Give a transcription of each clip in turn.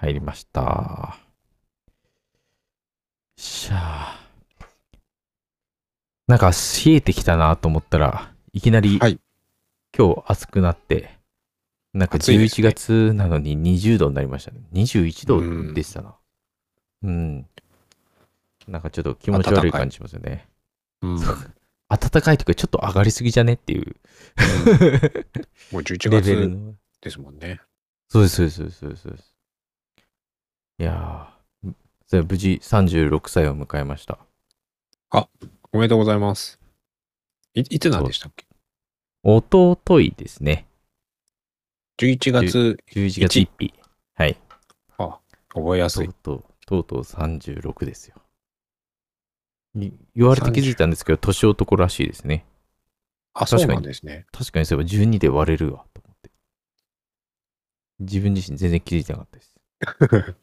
入りました。しゃあ。なんか冷えてきたなと思ったら、いきなり、はい今日暑くなって、なんか11暑いですね月なのに20度になりましたね。21度でしたな。うん。なんかちょっと気持ち悪い感じしますよね。うん、暖かいとかちょっと上がりすぎじゃねっていうもう11レベル月の。ですもんね。そうですそうですそうです。いやー、それ無事36歳を迎えました。おめでとうございます。いいつなんでしたっけ？おとといですね。?11 月、11月1日。はい。覚えやすい。とうとう、とうとう36ですよ。に言われて気づいたんですけど、年男らしいですね。あ、そう確かになんですね。確かにそういえば12で割れるわ、と思って。自分自身全然気づいてなかったです。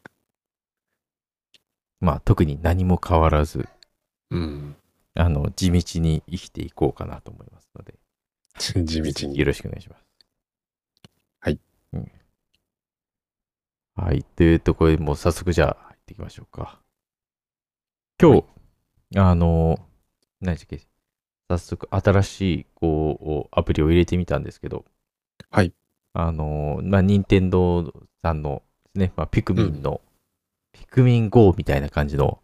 まあ、特に何も変わらず、うん。あの、地道に生きていこうかなと思いますので、地道に。よろしくお願いします。はい。うんはい。というところでもう早速じゃあ入っていきましょうか。今日、あの、何でしたっけ？早速新しい、こう、アプリを入れてみたんですけど、はい。あの、まあ、任天堂さんのですね、まあ、ピクミンの、ピクミン GO みたいな感じの、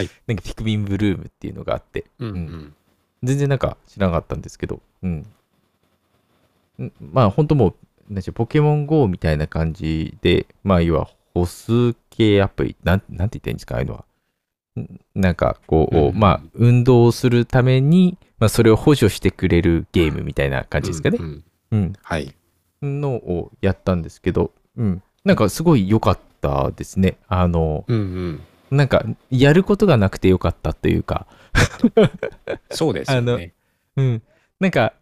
い なんかピクミンブルームっていうのがあって、うんう。うん全然なんか知らなかったんですけど、うん。んまあ本当もう、なんでしょうポケモン GO みたいな感じで、まあ要は歩数系アプリ、なんなんて言ったらいいんですか、ああいうのは。んなんかこう、うんまあ運動をするために、まあそれを補助してくれるゲームみたいな感じですかねう。んうん。はい。のをやったんですけど、うん。なんかすごい良かったですね。あの、うんうん。なんかやることがなくて良かったというか、そうですよね。うん。なんか、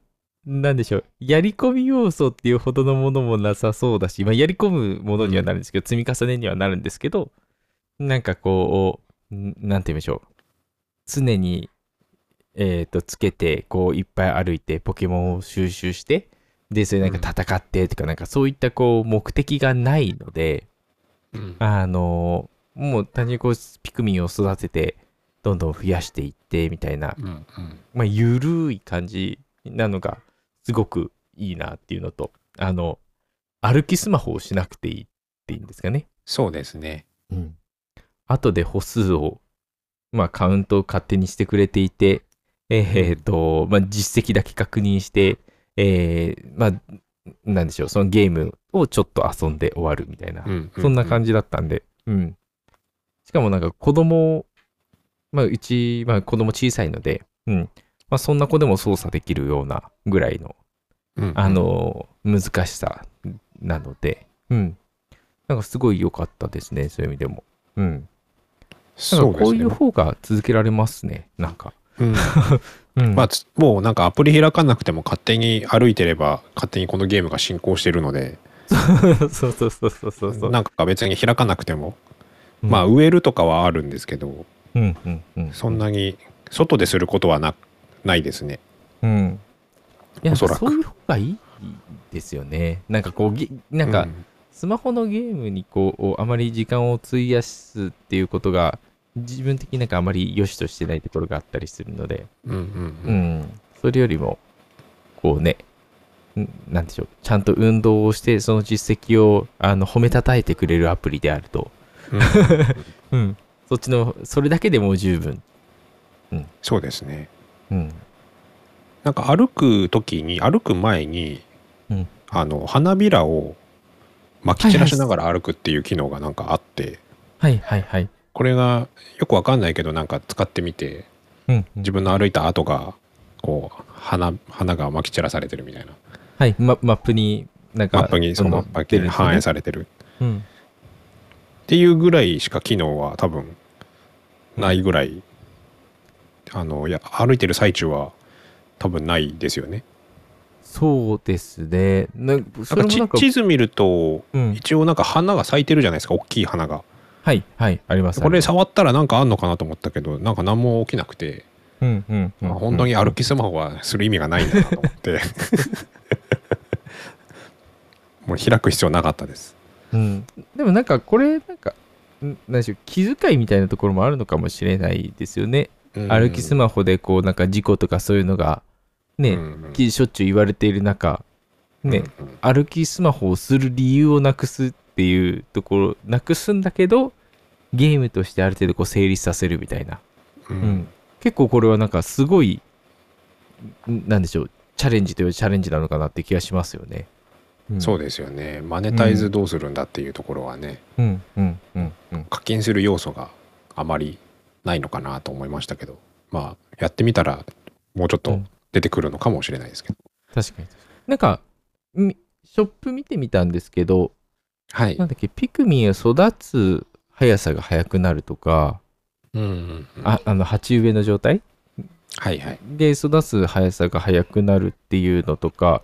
なんでしょう。やり込み要素っていうほどのものもなさそうだし、まあ、やり込むものにはなるんですけど、積み重ねにはなるんですけど、なんかこう、んなんて言いましょう。常に、えっ、と、つけて、こう、いっぱい歩いて、ポケモンを収集して、で、それなんか戦ってとか、なんかそういったこう、目的がないので、うんあのもう単純にこう、ピクミンを育てて、どんどん増やしていって、みたいな、うんうんまあ、ゆるい感じなのがすごくいいなっていうのと、あの、歩きスマホをしなくていいっていうんですかね。そうですね。うん。後で歩数を、まあ、カウントを勝手にしてくれていて、えーっと、まあ、実績だけ確認して、えーまあ、なんでしょう、そのゲームをちょっと遊んで終わるみたいな、そんな感じ。じだったんで、うん。しかもなんか子供、まあうち、まあ子供小さいので、うん。まあそんな子でも操作できるようなぐらいの、うんうんあ、の、難しさなので、うん。なんかすごい良かったですね、そういう意味でも。うん。そうですねかこういう。方が続けられますね、なんか。うんうん。まあ、つもうなんかアプリ開かなくても勝手に歩いてれば勝手にこのゲームが進行してるので そうそうそうそうそうそう。なんか別に開かなくても、うんまあ植えるとかはあるんですけどうんうんうん。そんなに外ですることはなないですね。うん。いや、おそらくそういう方がいいですよね。なんかこう、ぎなんか、うんスマホのゲームにこう、あまり時間を費やすっていうことが、自分的になんかあまり良しとしてないところがあったりするので、うんうんううんん。それよりも、こうね、んなんでしょう、ちゃんと運動をして、その実績をあの褒めたたえてくれるアプリであると、うん うん。そっちの、それだけでもう十分。そうですね。うん。なんか歩く時に歩く前に、うんあの花びらを撒き散らしながら歩くっていう機能がなんかあって、はいはいはい。これがよくわかんないけどなんか使ってみてうん、うん自分の歩いた跡がこう花花が撒き散らされてるみたいなはい、ママップになんか、マップにそのマップに反映されてるうん。ていうぐらいしか機能は多分ないぐらいあのいや歩いてる最中は多分ないですよね。そうですね。なんか、地図見るとうん、一応なんか花が咲いてるじゃないですか大きい花が。はいはい、あります。これ触ったらなんかあんのかなと思ったけどなんか何も起きなくて、うんうんうん、あ本当に歩きスマホはする意味がないんだなと思って。もう開く必要なかったです。うん、でもなんかこれなんかんなんでしょう気遣いみたいなところもあるのかもしれないですよね、歩きスマホでこうなんか事故とかそういうのがね、うん。きしょっちゅう言われている中ね、うんうん。歩きスマホをする理由をなくすっていうところなくすんだけどゲームとしてある程度こう成立させるみたいな、ううん。ん結構これはなんかすごいんなんでしょうチャレンジというチャレンジなのかなって気がしますよね。うん、そうですよね。マネタイズどうするんだっていうところはね、うん。うん。うん。うん。課金する要素があまりないのかなと思いましたけど。まあやってみたらもうちょっとうん。出てくるのかもしれないですけど、確かに。なんかみショップ見てみたんですけどはい。なんだっけピクミンが育つ速さが速くなるとか、うんうんうん。ああの鉢植えの状態？はいはい。で育つ速さが速くなるっていうのとか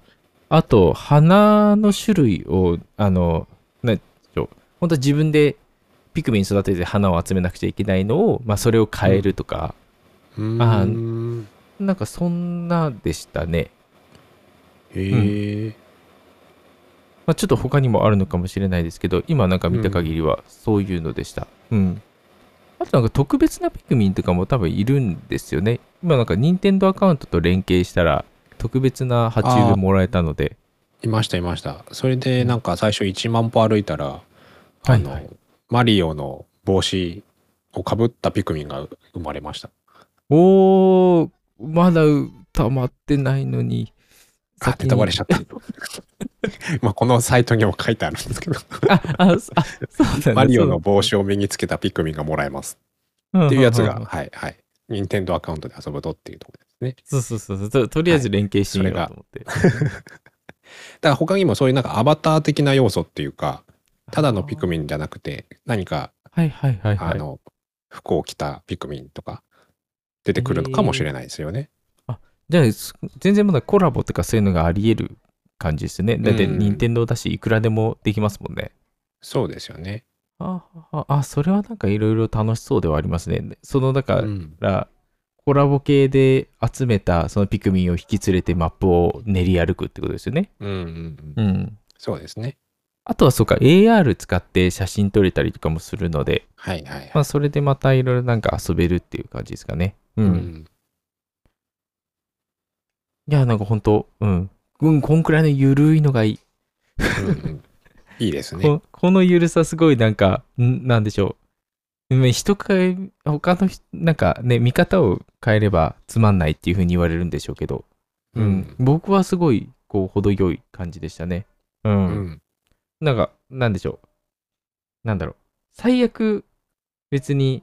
あと花の種類をあのなんでしょう。本当は自分でピクミン育てて花を集めなくちゃいけないのを、まあ、それを変えるとか、うーあん。なんかそんなでしたね、へえ、まあ、ちょっと他にもあるのかもしれないですけど今なんか見た限りはそういうのでした。うん、あとなんか特別なピクミンとかも多分いるんですよね。今なんか任天堂アカウントと連携したら特別な鉢植えもらえたので。いましたいました。それでなんか最初1万歩歩いたら、あのはいはい。マリオの帽子をかぶったピクミンが生まれました。おー、まだ溜まってないのに。あネタバレしちゃった。まあこのサイトにも書いてあるんですけど。あ、あ、そあそうだマリオの帽子を身につけたピクミンがもらえます。っていうやつが、はいはい。任天堂アカウントで遊ぶとっていうところですね。そうそうそうそう。と。とりあえず連携してみようと思って。だから他にもそういうなんかアバター的な要素っていうかただのピクミンじゃなくて何かはいはいはいはい。あの服を着たピクミンとか出てくるのかもしれないですよね。じゃあ、す全然まだコラボとかそういうのがあり得る感じですね。だって、うん任天堂だし、いくらでもできますもんね。そうですよね。ああ、あ、それはなんかいろいろ楽しそうではありますね。その、だかうんら、コラボ系で集めたそのピクミンを引き連れてマップを練り歩くってことですよね。うんうんうんうん。そうですね。あとはそうか、AR 使って写真撮れたりとかもするので、はいはいはい。まあ、それでまたいろいろなんか遊べるっていう感じですかね。うん。うんいや、なんか本当うん。うん、こんくらいのゆるいのがいい。うんうんいいですね。ここのゆるさすごいなんか、んなんでしょう。うん人変え、他の人、なんかね、見方を変えればつまんないっていう風に言われるんでしょうけど、うん。僕はすごい、こう、程よい感じでしたね。うん。うんなんか、なんでしょう。なんだろう。最悪、別に、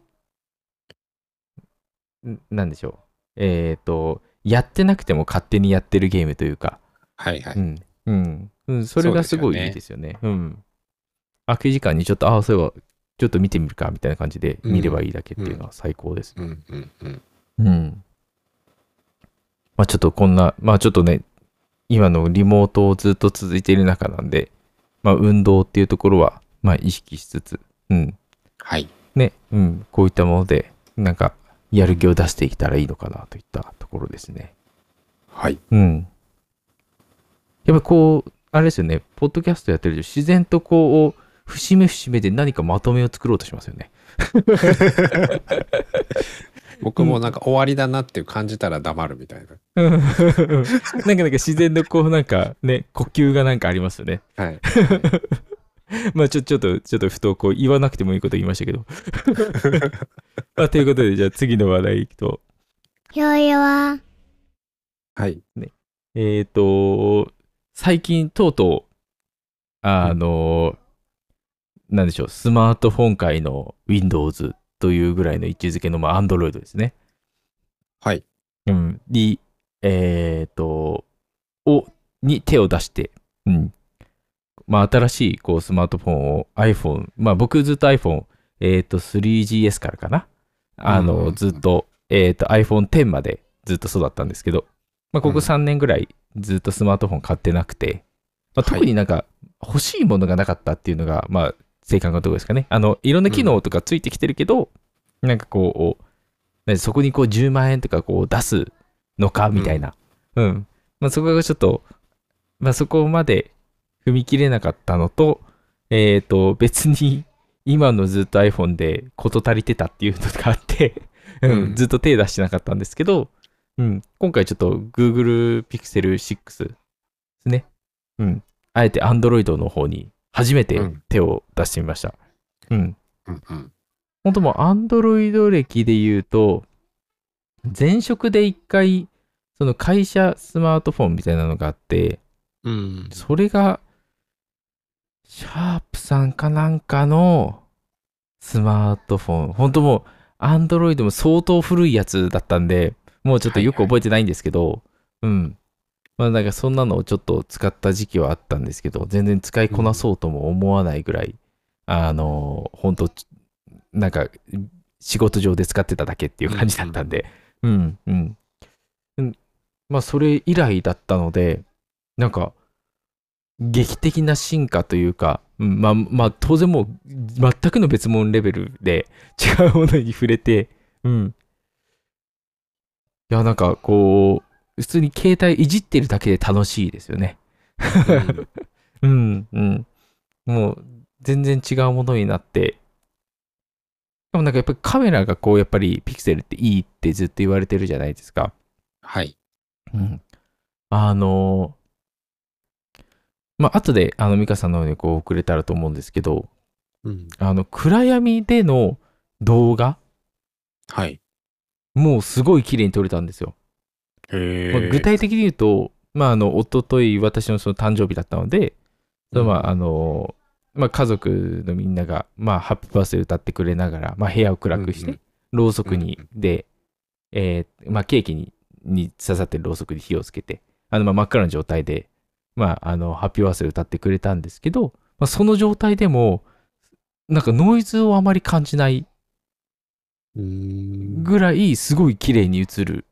んなんでしょう。えっ、と、やってなくても勝手にやってるゲームというか、はいはい。うん。うん。うん、それがすごいいいですよね。うん。空き時間にちょっと、ああ、そういえば、ちょっと見てみるか、みたいな感じで見ればいいだけっていうのは最高です。うんうんうんうん。まあちょっとこんな、まあちょっとね、今のリモートをずっと続いている中なんで、まあ運動っていうところは、まあ意識しつつ、うん。はい。ね、うん。こういったもので、なんか、やる気を出していけたらいいのかなといったところですね。はい。うん。やっぱこう、あれですよね、ポッドキャストやってると自然とこう、節目節目で何かまとめを作ろうとしますよね。僕もなんか終わりだなって感じたら黙るみたいな。うん なんかなんか自然のこうなんかね、呼吸がなんかありますよね。はい。まあちょ、ちょっと、ちょっとふとこう言わなくてもいいこと言いましたけど。まあということで、じゃあ次の話題いくと、よいは、はい。えっ、と、最近とうとう、あの、なんでしょう、スマートフォン界の Windows というぐらいの位置づけの、まあ、Android ですね。はい。うん。に、えっ、と、を、に手を出して、うん。まあ、新しい、こう、スマートフォンを iPhone、まあ、僕ずっと iPhone、えっ、と、3GS からかな。あの、うんうんうんずっと、えっ、と、iPhone X までずっとそうだったんですけど、まあ、ここうん3年ぐらいずっとスマートフォン買ってなくて、まあ、特になんか、欲しいものがなかったっていうのが、まあ、正確なところですかね。あの、いろんな機能とかついてきてるけど、なんかこう、ねそこにこう10万円とかこう出すのかみたいな。うん。まあそこがちょっと、まあそこまで踏み切れなかったのと、えっ、と、別に今のずっと iPhone で事足りてたっていうのがあって、うんうんずっと手出してなかったんですけど、うん、今回ちょっと Google Pixel 6ですね。うん。あえて Android の方に初めてうん手を出してみました。うん。うんうん本当もう Android 歴で言うと、前職で一回、その会社スマートフォンみたいなのがあって、うんそれが、シャープさんかなんかのスマートフォン。本当もう、アンドロイドも相当古いやつだったんで、もうちょっとよく覚えてないんですけど、うん。まあなんかそんなのをちょっと使った時期はあったんですけど、全然使いこなそうとも思わないぐらい、あの、本当なんか仕事上で使ってただけっていう感じだったんで、うん、うん。うんまあそれ以来だったので、なんか、劇的な進化というか、うんまあ、まあ、当然もう、全くの別物レベルで 違うものに触れて、うん。いや、なんか、こう、普通に携帯いじってるだけで楽しいですよね。うん、うん。もう、全然違うものになって、でもなんかやっぱりカメラがこう、やっぱりピクセルっていいってずっと言われてるじゃないですか。はいうん。あのまあ、後で、あの、ミカさんの方にこう送れたらと思うんですけど、うん。あの、暗闇での動画、はい。もうすごい綺麗に撮れたんですよ。へえまあ具体的に言うと、まあ、あの、一昨日私のその誕生日だったので、そのまあ、あの、まあ、家族のみんなが、まあ、ハッピーバースデー歌ってくれながら、まあ、部屋を暗くして、うんろうそくにうん、で、えーまあ、ケーキにに刺さってるろうそくに火をつけて、あの、まあ、真っ暗な状態で、まあ、あの、ハッピーバースデー歌ってくれたんですけど、まあ、その状態でも、なんかノイズをあまり感じないうんぐらい、すごい綺麗に映る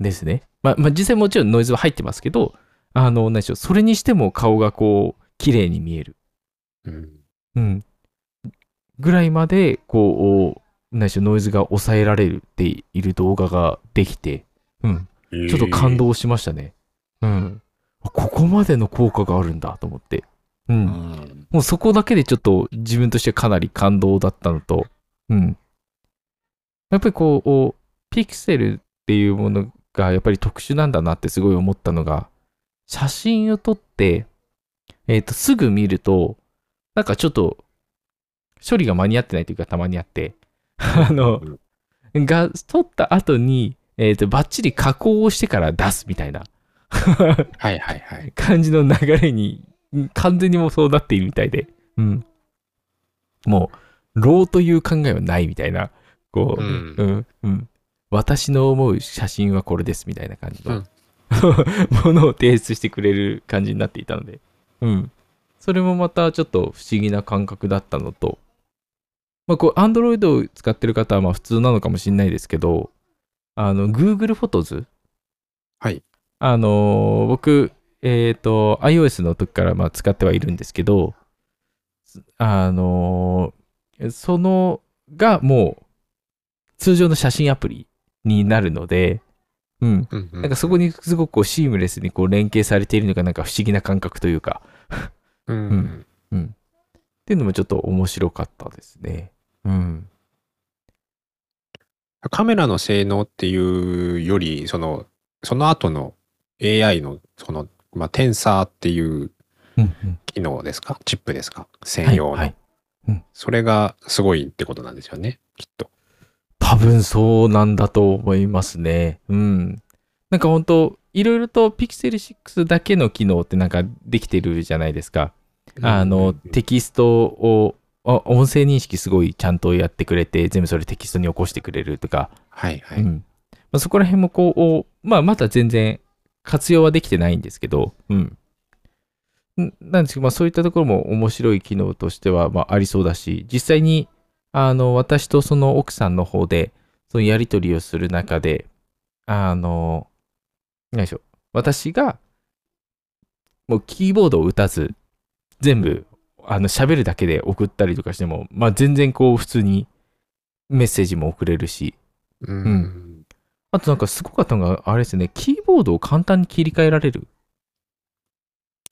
んですね。まあ、まあ、実際もちろんノイズは入ってますけど、あの、何でしょう、それにしても顔がこう、綺麗に見える。うんうん。ぐらいまで、こう、何でしょう、ノイズが抑えられるっている動画ができて、うん。ちょっと感動しましたね。うん。あここまでの効果があるんだと思って。う。うんんもうそこだけでちょっと自分としてかなり感動だったのと、うん。やっぱりこう、ピクセルっていうものがやっぱり特殊なんだなってすごい思ったのが、写真を撮って、えっ、と、すぐ見ると、なんかちょっと、処理が間に合ってないというかたまにあって、あの、が、撮った後に、えっ、と、バッチリ加工をしてから出すみたいなはいはいはい。感じの流れに、うん完全にもうそうなっているみたいで、うん。もう、ローという考えはないみたいな、こう、ううんん、うん。私の思う写真はこれですみたいな感じの、うん。ものを提出してくれる感じになっていたので、うん。それもまたちょっと不思議な感覚だったのと、まあ、こう、Android を使ってる方はまあ普通なのかもしれないですけど、あの、Google フォトズはいあのー僕、えっ、と、iOS の時からまあ使ってはいるんですけど、あのーそのがもう通常の写真アプリになるので、うん。うんうんなんかそこにすごくこうシームレスにこう連携されているのがなんか不思議な感覚というか、うんうん。っていうのもちょっと面白かったですね。うん。カメラの性能っていうよりそのその後の AI のその、まあ、テンサーっていううんうん機能ですか？チップですか？専用の、はいはいそれがすごいってことなんですよねきっと。多分そうなんだと思いますね。うん。なんか本当いろいろと Pixel 6だけの機能ってなんかできてるじゃないですか。あの、テキストを、あ音声認識すごいちゃんとやってくれて、全部それテキストに起こしてくれるとか、はいはい。うんまあ、そこら辺もこう、まあ、まだ全然活用はできてないんですけど、うん。んなんですけど、まあ、そういったところも面白い機能としては、まあ、ありそうだし、実際に、あの、私とその奥さんの方で、そのやり取りをする中で、あの、何でしょう。私が、もうキーボードを打たず、全部、あの、喋るだけで送ったりとかしても、まあ、全然こう、普通にメッセージも送れるし、うん。あとなんかすごかったのが、あれですね、キーボードを簡単に切り替えられる。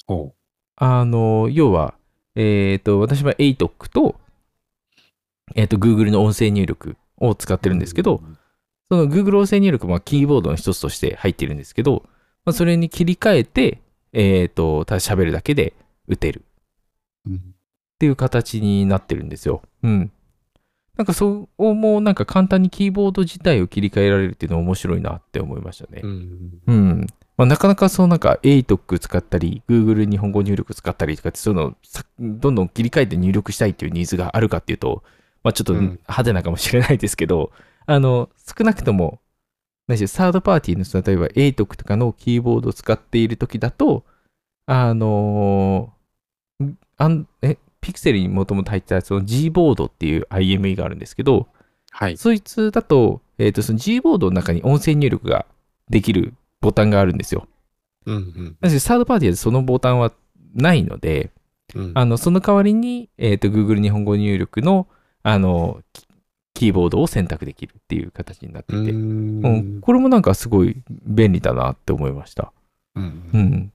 おうあの、要は、えっ、と、私は ATOC と、えっ、と、Google の音声入力を使ってるんですけど、その Google 音声入力もキーボードの一つとして入っているんですけど、まあ、それに切り替えて、えっ、と、ただ喋るだけで打てるうんっていう形になってるんですよ。うん。なんかそうもなんか簡単にキーボード自体を切り替えられるっていうのは面白いなって思いましたねう。んうん。まあ、なかなかそうなんか ATOC 使ったり、Google 日本語入力使ったりとかって、そういうのをさどんどん切り替えて入力したいっていうニーズがあるかっていうと、まあちょっとうん派手なかもしれないですけど、あの、少なくとも、何しろサードパーティーのその例えば ATOC とかのキーボードを使っている時だと、あのーあんえ、ピクセルにもともと入ってたその G ボードっていう IME があるんですけど、はい。そいつだと、えっ、と、その G ボードの中に音声入力ができるボタンがあるんですよ。うんうんなので、サードパーティーでそのボタンはないので、うんあの、その代わりに、えっ、と、Google 日本語入力の、あの、キキーボードを選択できるっていう形になっていて、うんうんこれもなんかすごい便利だなって思いました。うんうん。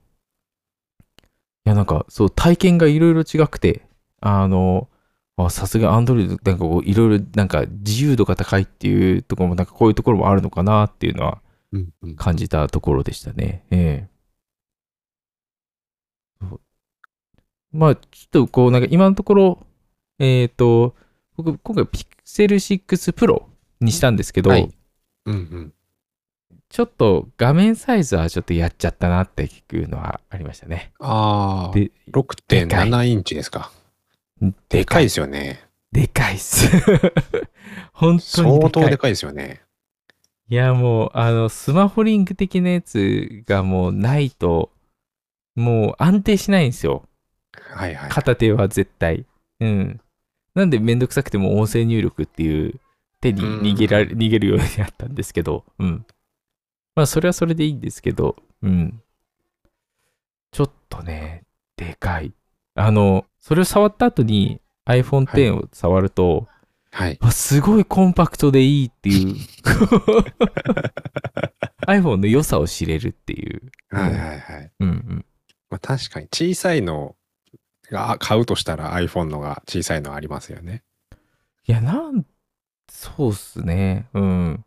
いや、なんか、そう、体験がいろいろ違くて、あの、あさすが Android、なんかこう、いろいろ、なんか自由度が高いっていうところも、なんかこういうところもあるのかなっていうのは感じたところでしたね。ええまあ、ちょっとこう、なんか今のところ、えっ、と、僕、今回 Pixel 6 Pro にしたんですけど、はいうんうんちょっと画面サイズはちょっとやっちゃったなっていうのはありましたね。ああ、で、でかい6.7インチですか。でかいですよね。でかいっす。本当にでかい。相当でかいですよね。いや、もう、あの、スマホリング的なやつがもうないと、もう安定しないんですよ。はいはい。片手は絶対。うん。なんでめんどくさくても音声入力っていう手に逃げられ、逃げるようになったんですけど、うん。まあ、それはそれでいいんですけど、うん。ちょっとね、でかい。あの、それを触った後に iPhone X を触ると、はい。あすごいコンパクトでいいっていう iPhone の良さを知れるっていう。はいはいはい。うんうん。まあ、確かに小さいのが買うとしたら iPhone のが小さいのありますよね。いや、なん、そうっすね。うん。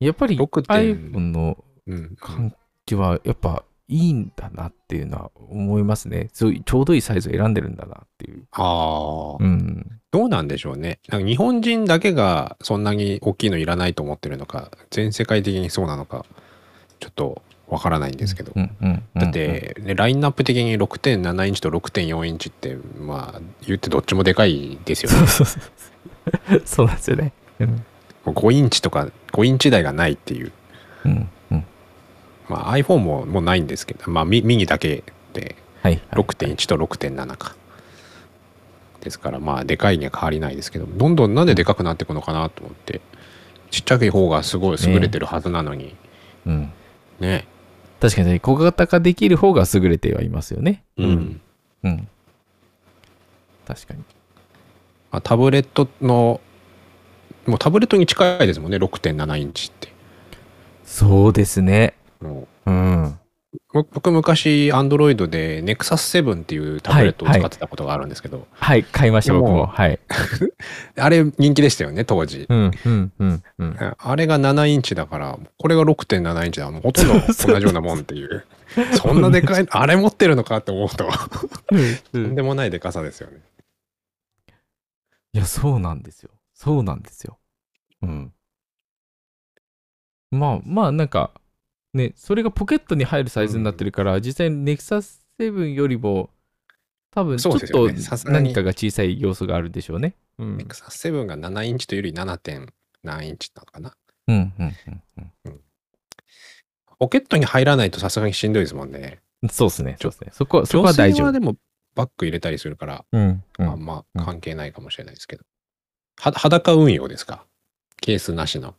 やっぱり6点 iPhone のうん。感じはやっぱいいんだなっていうのは思いますね。ちょうどいいサイズを選んでるんだなっていう。ああ、うん。どうなんでしょうね。なんか日本人だけがそんなに大きいのいらないと思ってるのか、全世界的にそうなのか、ちょっとわからないんですけど。だっ、て、ね、ラインナップ的に6.7インチと6.4インチって、まあ、言ってどっちもでかいですよねそう。なんですよね。うん。もう5インチとか5インチ台がないっていう。うんうん。まあ iPhone ももうないんですけど、まあミミニだけではい、はい。6.1と6.7か。ですからまあでかいには変わりないですけど、どんどんなんででかくなっていくのかなと思って、ちっちゃい方がすごい優れてるはずなのに、うん。ね。確かにね小型化できる方が優れてはいますよね。うん。うん。確かに。まあ、タブレットの、もうタブレットに近いですもんね、6.7インチって。そうですね。もううん。僕僕昔 Android で Nexus 7っていうタブレットをはい使ってたことがあるんですけど、はい、買いました、僕も。はい。あれ人気でしたよね当時、うん、うん、うん、うん。あれが7インチだからこれが6.7インチだもうほとんど同じようなもんっていうそんなでかい あれ持ってるのかって思うととんでもないでかさですよねいや、そうなんですよ。そうなんですよ。うん。まあ、まあ、なんか、ね、それがポケットに入るサイズになってるから、実際に Nexus 7よりも、多分ちょっと何かが小さい要素があるでしょうね。うん。Nexus 7が7インチというより 7. 何インチなのかなうん、うん、うんポケットに入らないとさすがにしんどいですもんねうん。そうですね。そうですね。そこは、そこは大丈夫。はでもバッグ入れたりするから、うん、うん。まあまうんあ関係ないかもしれないですけど、は裸運用ですか？ケースなしの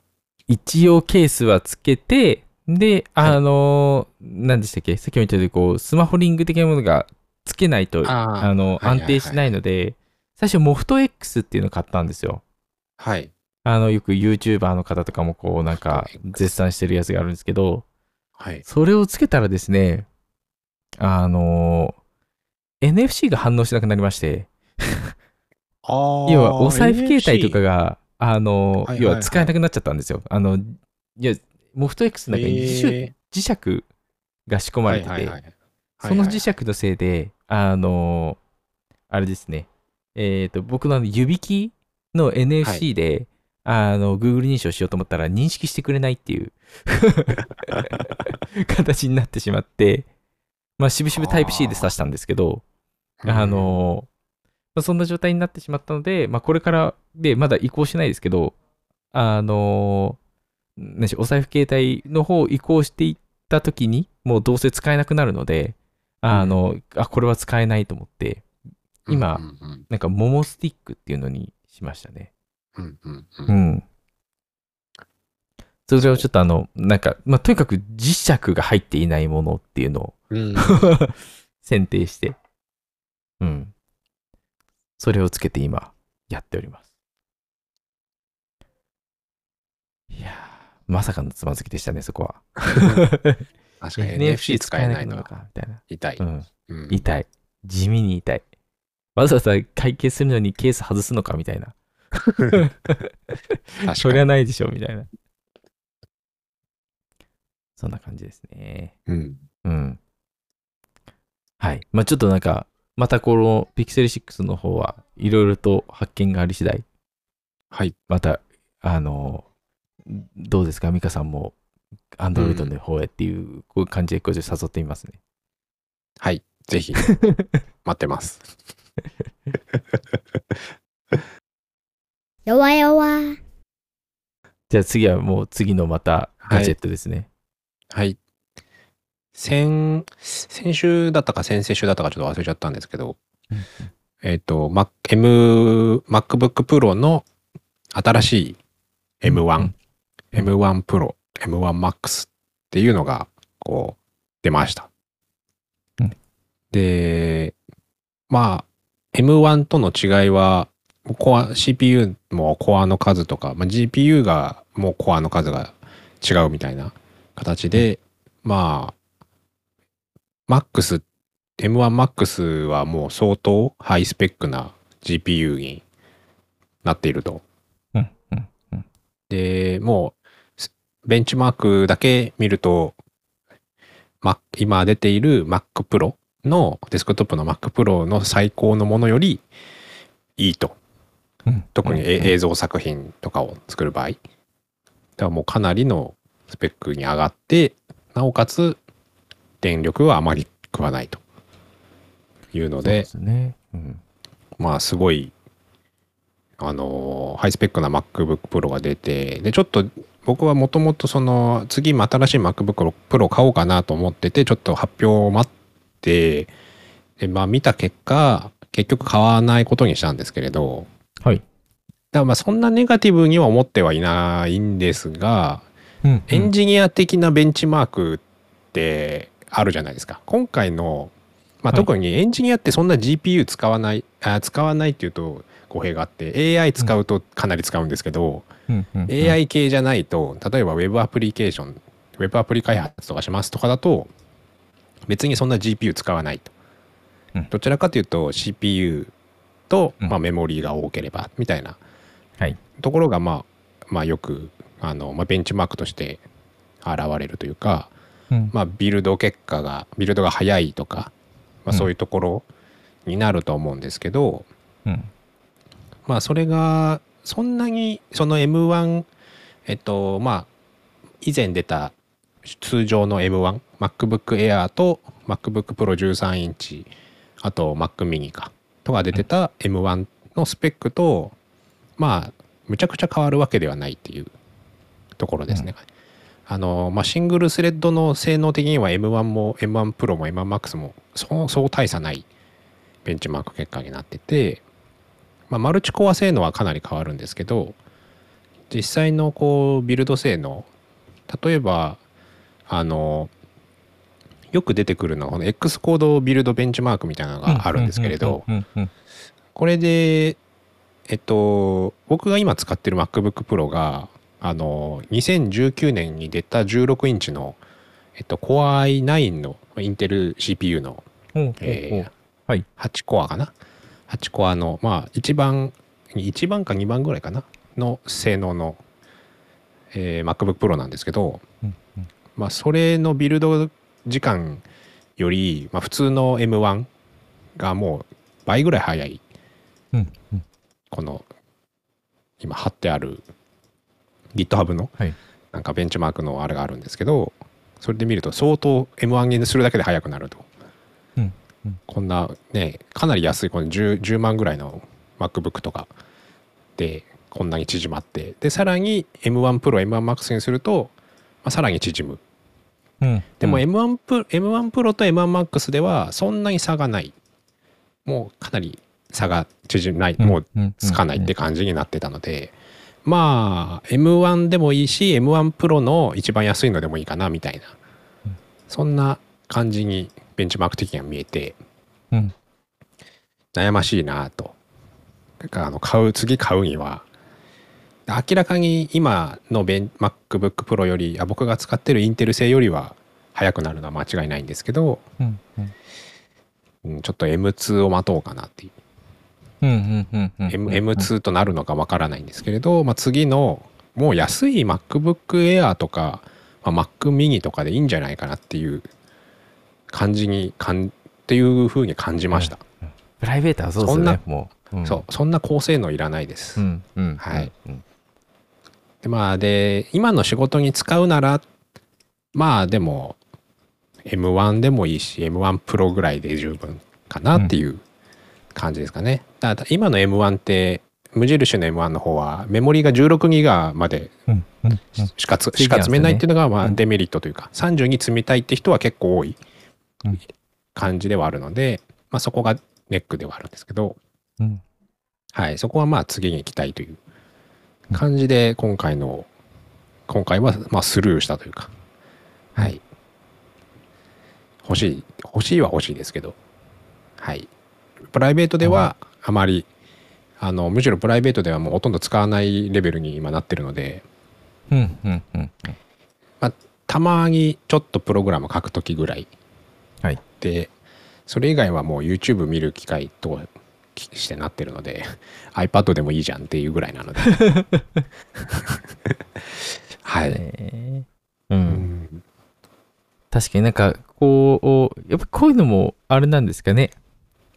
一応ケースはつけて、で、あのー何でしたっけ？さっきも言ったように、こう、スマホリング的なものがつけないと、ああの、はいはいはい。安定しないので、最初、モフト X っていうのを買ったんですよ。はい。あの、よく YouTuber の方とかも、こう、なんか、絶賛してるやつがあるんですけど、はい。それをつけたらですね、あのー NFC が反応しなくなりまして、あ 要はお財布携帯とかがが、あの、はいはいはい。要は使えなくなっちゃったんですよ。あの、いや、モフト X の中に磁石,、え磁石が仕込まれてて、はいはいはい。その磁石のせいで、あの、あれですね、えっ、と、僕のあの指キーの NFC で、あの、Google 認証しようと思ったら認識してくれないっていう 形になってしまって、まあ、しぶしぶタイプ C で挿したんですけど、あの、まあ、そんな状態になってしまったので、まあ、これからでまだ移行しないですけど、あの、何でしお財布携帯の方を移行していったときに、もうどうせ使えなくなるので、あの、あ、これは使えないと思って、今うんうんなんか、モモスティックっていうのにしましたね。うんうんううんん。それをちょっとあの、なんか、まあ、とにかく磁石が入っていないものっていうのをうん 選定して、うん。それをつけて今、やっております。いやー、まさかのつまずきでしたね、そこは。確かに NFC 使えないのか、みたいな。痛い。うん。うん痛い。地味に痛い。わざわざ会計するのにケース外すのかみたいな。そりにゃないでしょ、みたいな。そんな感じですね。うんうん。はい。まあちょっとなんか、またこの Pixel 6の方はいろいろと発見があり次第、はい。また、あの、どうですか、ミカさんも Android の方へっていうこういう感じでこう誘ってみますね。はい。ぜひ、待ってます。弱々。じゃあ次はもう次のまたガジェットですね。はい。先、先週だったか先々週だったかちょっと忘れちゃったんですけど、えっ、と、Mac、M、MacBook Pro の新しい M1、うん M1 Pro、M1 Max っていうのが、こう、出ました。うんで、まあ、M1 との違いは、コア、CPU もコアの数とか、まあ、GPU がもうコアの数が違うみたいな形で、まあ、MAX、M1MAX はもう相当ハイスペックな GPU になっていると。うんうんうんで、もう、すベンチマークだけ見ると、Mac 今出ている Mac Pro の、デスクトップの Mac Pro の最高のものよりいいと。うん特にえうん映像作品とかを作る場合。だからもうかなりのスペックに上がって、なおかつ電力はあまり食わないというので。うんまあすごい、あのーハイスペックな MacBook Pro が出て、で、ちょっと僕はもともとその次新しい MacBook Pro 買おうかなと思ってて、ちょっと発表を待って、で、まあ見た結果、結局買わないことにしたんですけれど、はい。だからまあそんなネガティブには思ってはいないんですが、うんエンジニア的なベンチマークってあるじゃないですか。今回の、まあ、はい特にエンジニアってそんな GPU 使わない、あ使わないっていうと語弊があって AI 使うとかなり使うんですけど、うんうんうん。AI 系じゃないと例えば Web アプリケーション Web アプリ開発とかしますとかだと別にそんな GPU 使わないと。うん。どちらかというと CPU と、うん。まあ、メモリーが多ければみたいな。はい。ところがまあまあよくあの、まあ、ベンチマークとして現れるというか、うん。まあ、ビルド結果がビルドが早いとか、まあ、うん。そういうところになると思うんですけど、うんまあそれがそんなにその M1 えっとまあ以前出た通常の M1MacBook Air と MacBook Pro 13インチあと Mac mini かとか出てた M1 のスペックとまあむちゃくちゃ変わるわけではないっていうところですね。あのまあ、シングルスレッドの性能的には M1 も M1 Pro も M1MAX もそうそう大差ないベンチマーク結果になってて、まあ、マルチコア性能はかなり変わるんですけど実際のこうビルド性能例えばあのよく出てくるのはこの X コードビルドベンチマークみたいなのがあるんですけれどこれでえっと僕が今使ってる MacBook Pro があの2019年に出た16インチの、えっと、Core i9 のインテル CPU の、ーはい。8コアかな？8コアのまあ一番1番か2番ぐらいかなの性能の、えー MacBook Pro なんですけど、うんうん。まあそれのビルド時間より、まあ、普通の M1 がもう倍ぐらい早い。うんうん。この今貼ってある GitHub のはい。なんかベンチマークのあれがあるんですけどそれで見ると相当 M1 にするだけで速くなると、こんなねかなり安いこの 10, 10万ぐらいの MacBook とかでこんなに縮まってでさらに M1 Pro M1 Max にすると、まあ、さらに縮む。うん。でもうん。M1 プロ M1 プロと M1 Max ではそんなに差がない。もうかなり差が縮まない、もうつかないって感じになってたので、まあ M1 でもいいし M1 プロの一番安いのでもいいかなみたいな、うん。そんな感じにベンチマーク的には見えてうん。悩ましいなと。だからあの買う次買うには明らかに今のベン MacBook Pro よりあ僕が使ってるインテル製よりは速くなるのは間違いないんですけど、うんうん。うん、ちょっと M2 を待とうかなっていう。うんうんうんうん M- M2 となるのかわからないんですけれど、まあ、次のもう安い MacBook Air とか、まあ、Mac mini とかでいいんじゃないかなっていう感じにかんっていうふうに感じました、プライベートはそうですよねもう。うん。そうそんな高性能いらないです、うんうんはい。うん。でまあで今の仕事に使うならまあでも M1 でもいいし M1 プロぐらいで十分かなっていう感じですかね。だから今の M1 って無印の M1 の方はメモリが16ギガまでうんうんうん。しかつしか積めないっていうのがまうん。あデメリットというか32積みたいって人は結構多い。うん感じではあるのでまあそこがネックではあるんですけどうん。はい。そこはまあ次に行きたいという感じで今回の今回はまあスルーしたというかはい。欲しい欲しいは欲しいですけどはい。プライベートではあまりあのむしろプライベートではもうほとんど使わないレベルに今なってるのでうんうんうんたまにちょっとプログラム書くときぐらいはい。でそれ以外はもう YouTube 見る機会としてなってるので iPad でもいいじゃんっていうぐらいなので。はい、ねううん。ん。確かになんかこうやっぱこういうのもあれなんですかね。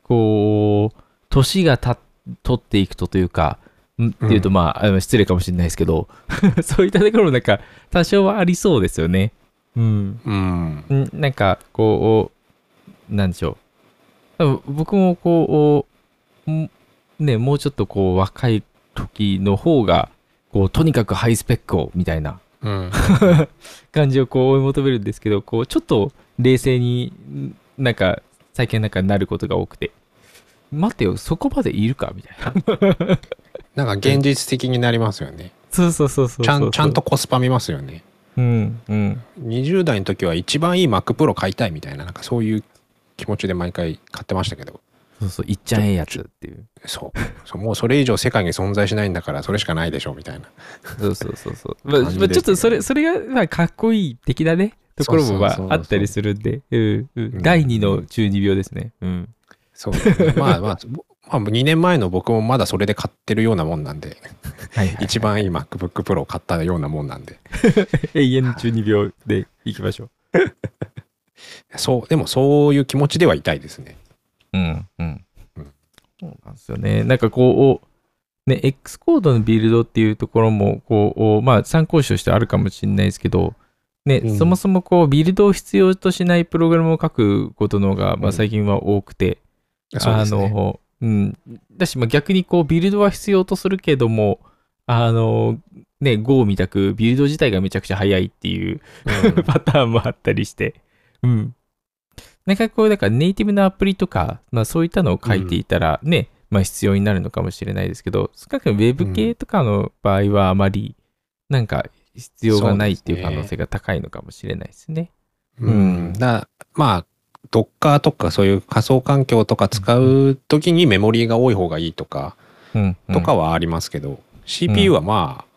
こう年がた取っていくとというかんっていうとまああの失礼かもしれないですけど そういったところもなんか多少はありそうですよねうん。うんん。なんかこうなんでしょう。僕もこうん。ねもうちょっとこう若い時の方がこうとにかくハイスペックをみたいな。うん。感じをこう追い求めるんですけどこうちょっと冷静にんなんか最近なんかなることが多くて。待てよそこまでいるか？みたいな。なんか現実的になりますよね。そうそうそうそうちゃんとコスパ見ますよねうんうん。20代の時は一番いい Mac Pro 買いたいみたいななんかそういう気持ちで毎回買ってましたけど。そうそういっちゃええやつっていう。そう。そうもうそれ以上世界に存在しないんだからそれしかないでしょみたいな。そうそうそうそう、まあまあちょっとそれそれがまあかっこいい的なねところもまああったりするんで。うんううん。ん第二の中二病ですね。うん。そう。まあまあぼまあ2年前の僕もまだそれで買ってるようなもんなんで。はい、はい、一番いい MacBook Pro を買ったようなもんなんで。永遠の中二病でいきましょ そうでもそういう気持ちではいたいですね。ううんうん。うん。そうなんですよね。なんかこうね X コードのビルドっていうところもこうまあ参考書としてあるかもしれないですけどね、うん。そもそもこうビルドを必要としないプログラムを書くことの方が、まあ、うん。最近は多くて、うですね。の、うん。だし、まあ、逆にこう、ビルドは必要とするけども、あの、ね、Go みたく、ビルド自体がめちゃくちゃ早いっていううん パターンもあったりして、うん。なんかこう、だからネイティブなアプリとか、まあそういったのを書いていたらね、まあ必要になるのかもしれないですけど、少なくとも Web 系とかの場合はあまり、なんか必要がないっていう可能性が高いのかもしれないですね。うん、だまあ Docker とかそういう仮想環境とか使う時にメモリーが多い方がいいとか、とかはありますけど、CPU はまあ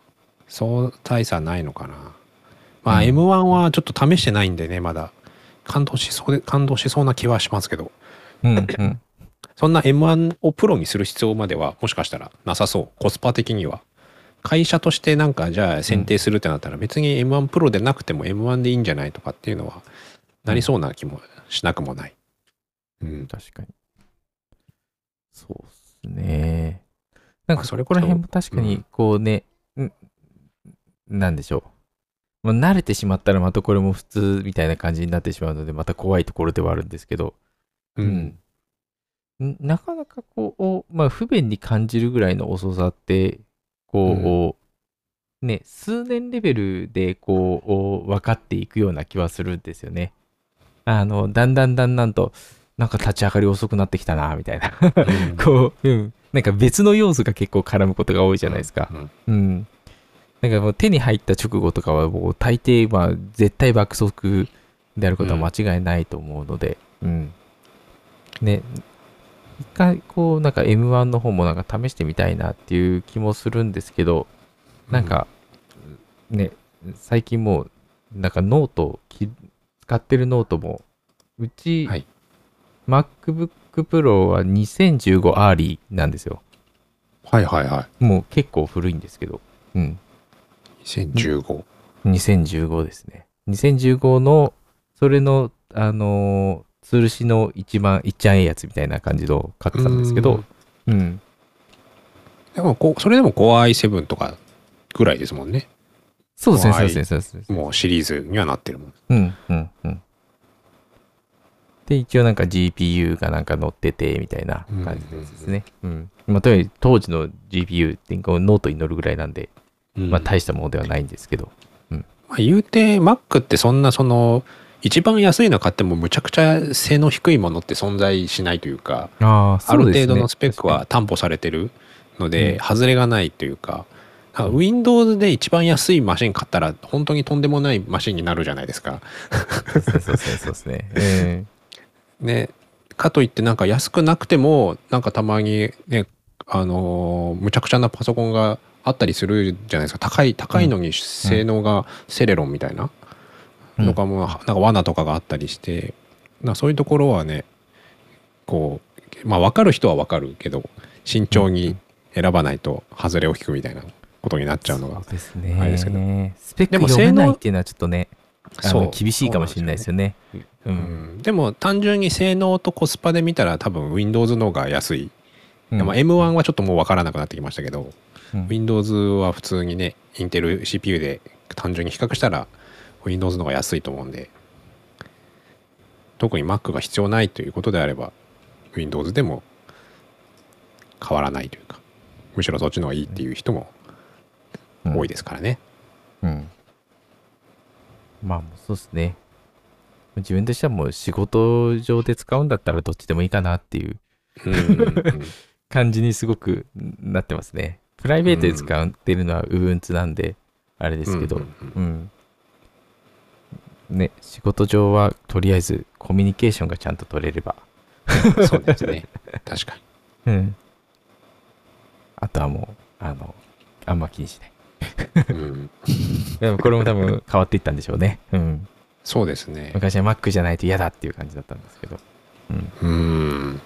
そう大差ないのかな。まあうん。M1 はちょっと試してないんでねまだ。感動しそうで感動しそうな気はしますけど。そんな M1 をプロにする必要まではもしかしたらなさそう。コスパ的には。会社としてなんかじゃあ選定するってなったら別に M1 プロでなくても M1 でいいんじゃないとかっていうのはなりそうな気もしなくもない。うん。確かに。そうっすね。なんまあかそれこら辺も確かにうんこうね、んなんでしょう。まあ、慣れてしまったらまたこれも普通みたいな感じになってしまうので、また怖いところではあるんですけど、うん。んなかなかこう、まあ、不便に感じるぐらいの遅さって、こう、ね、数年レベルでこう、分かっていくような気はするんですよね。あの、だんだんだんだんと、なんか立ち上がり遅くなってきたな、みたいな。こう、うん。なんか別の要素が結構絡むことが多いじゃないですか。うんうん。なんかもう手に入った直後とかはもう大抵まあ絶対爆速であることは間違いないと思うので、うん。ね、一回こうなんか M1 の方もなんか試してみたいなっていう気もするんですけど、なんかね、最近もうなんかノートき使ってるノートもうち、はい MacBook Pro は2015 Early なんですよ。はいはいはい。もう結構古いんですけど。うん。2015。2015ですね。2015の、それの、あのー吊るしの一番、いっちゃんええやつみたいな感じの買ってたんですけど、うん。でもこうそれでも Core i7 とかぐらいですもんね。そうですね、はいそうですね、そうですね。もうシリーズにはなってるもん。うん、うん、うん。で、一応なんか GPU がなんか乗ってて、みたいな感じですね。うん。まあ、とにかく当時の GPU ってこうノートに乗るぐらいなんで、まあ大したものではないんですけど。まあ、言うて Mac ってそんなその一番安いの買ってもむちゃくちゃ性能低いものって存在しないというかああ、ある程度のスペックは担保されてるので、うん外れがないというかか Windows で一番安いマシン買ったら本当にとんでもないマシンになるじゃないですか。そう、そう、そうですね。えね、かといってなんか安くなくてもなんかたまにねあのーむちゃくちゃなパソコンがあったりするじゃないですか高い高いのに性能がセレロンみたいなうんとかなんか罠とかがあったりしてなそういうところはねこうまあ分かる人は分かるけど慎重に選ばないと外れを引くみたいなことになっちゃうのがそうですね。あれですけど。スペックでも読めない性能っていうのはちょっとね、あそう。の厳しいかもしれないですよね。う。うん。ん。でも単純に性能とコスパで見たら多分 Windows の方が安い、うん。まあ、M1 はちょっともう分からなくなってきましたけど、うん。Windows は普通にねインテル CPU で単純に比較したら Windows の方が安いと思うんで。特に Mac が必要ないということであれば Windows でも変わらないというかむしろそっちの方がいいっていう人も多いですからね。うん。まあ、もうそうですね。自分としてはもう仕事上で使うんだったらどっちでもいいかなっていううんうんうん 感じにすごくなってますね。プライベートで使ってるのは Ubuntu なんで、あれですけど、うんうんうん。ね、仕事上はとりあえずコミュニケーションがちゃんと取れれば、うんそうですね確かに。うん。あとはもう、あの、あんま気にしない。うんでもこれも多分変わっていったんでしょうね。うん。そうですね。昔は Mac じゃないと嫌だっていう感じだったんですけど。うん。うん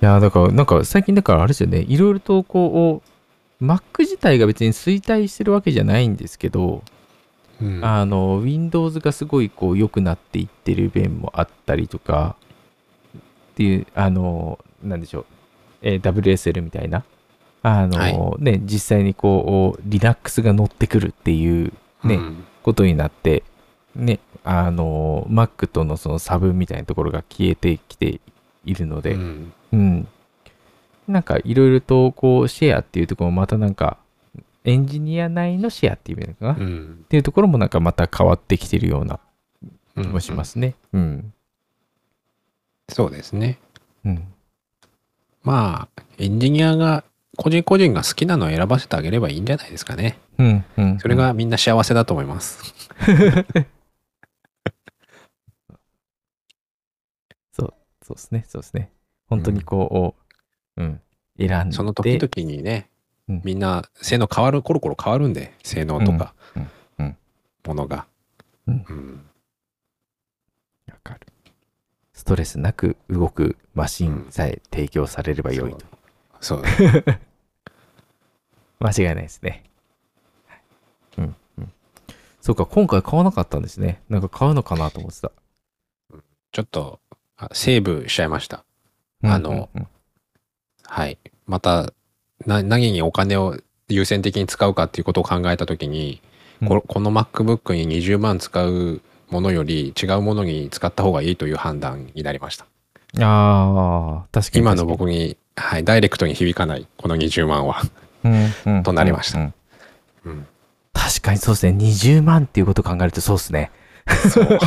いやーだから、なんか最近だからあれですよね、いろいろとこう、Mac 自体が別に衰退してるわけじゃないんですけど、うんあの、Windows がすごいこう良くなっていってる面もあったりとか、っていう、あの、なんでしょう、えー WSL みたいな、あの、はいね、実際にこう、Linux が乗ってくるっていうねうんことになって、ね、あの、Mac とのその差分みたいなところが消えてきているので、うんうん。なんかいろいろとこうシェアっていうところもまたなんかエンジニア内のシェアっていうのかな、っうんていうところもなんかまた変わってきてるようなうん気もしますね。うん。そうですね。うん。まあ、エンジニアが、個人個人が好きなのを選ばせてあげればいいんじゃないですかね。うん。うん。それがみんな幸せだと思います。そうですね。そうですね。本当にこう、うん。選んで。その時々にね、うんみんな性能変わる、コロコロ変わるんで、性能とかうんうんうん、ものが。うんうんわかる。ストレスなく動くマシンさえ提供されればよいと。そう。間違いないですね。うんうん。そうか、今回買わなかったんですね。なんか買うのかなと思ってた。ちょっと、あセーブしちゃいました。あのうんうんはい。また、な、何にお金を優先的に使うかっていうことを考えたときに、うんここの MacBook に20万使うものより違うものに使った方がいいという判断になりました。うんああ、確かに。今の僕に、はい、ダイレクトに響かない、この20万は。に、うんうんとなりましたうんうんうん。確かにそうですね。20万っていうことを考えるとそうですね。そう。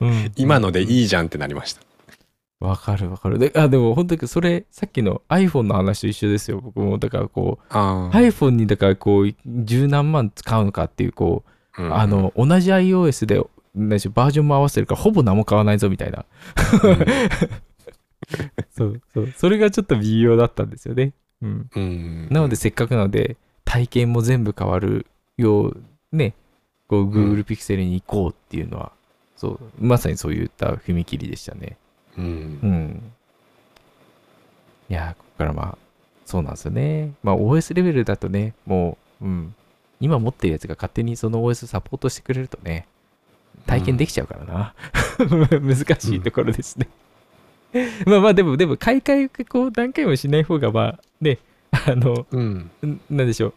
うん 今のでいいじゃんってなりました。わかるわかる。であでも本当にそれ、さっきの iPhone の話と一緒ですよ。僕も、だからこう、あ iPhone にだからこう、十何万使うのかっていう、こう、うんあ、の、同じ iOS で、バージョンも合わせてるから、ほぼ何も買わないぞみたいな。そうそう。それがちょっと微妙だったんですよね。うん。うん。なので、せっかくなので、体験も全部変わるよう、ね、こう、Google Pixel に行こうっていうのは、そう、まさにそういった踏切でしたね。うんう。ん。いやー、ここからまあ、そうなんですよね。まあ、OS レベルだとね、もう、うん。今持ってるやつが勝手にその OS サポートしてくれるとね、体験できちゃうからな。難しいところですね。まあまあ、でも、でも、買い替え、こう、何回もしない方が、まあ、ね、あの、うん。んなんでしょ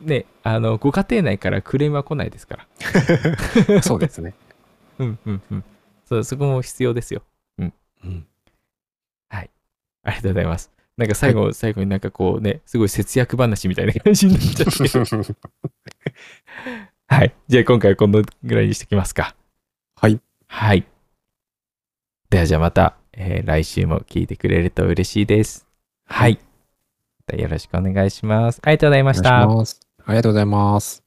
う。ね、あの、ご家庭内からクレームは来ないですから。そうですね。うんうんうん。そう、そこも必要ですよ。うん。ありがとうございます。なんか最後、最後になんかこうね、すごい節約話みたいな感じになっちゃって。はい。じゃあ今回はこのぐらいにしてきますか。はい。はい。ではじゃあまた、えー来週も聞いてくれると嬉しいです。はい。よろしくお願いします。ありがとうございました。ありがとうございます。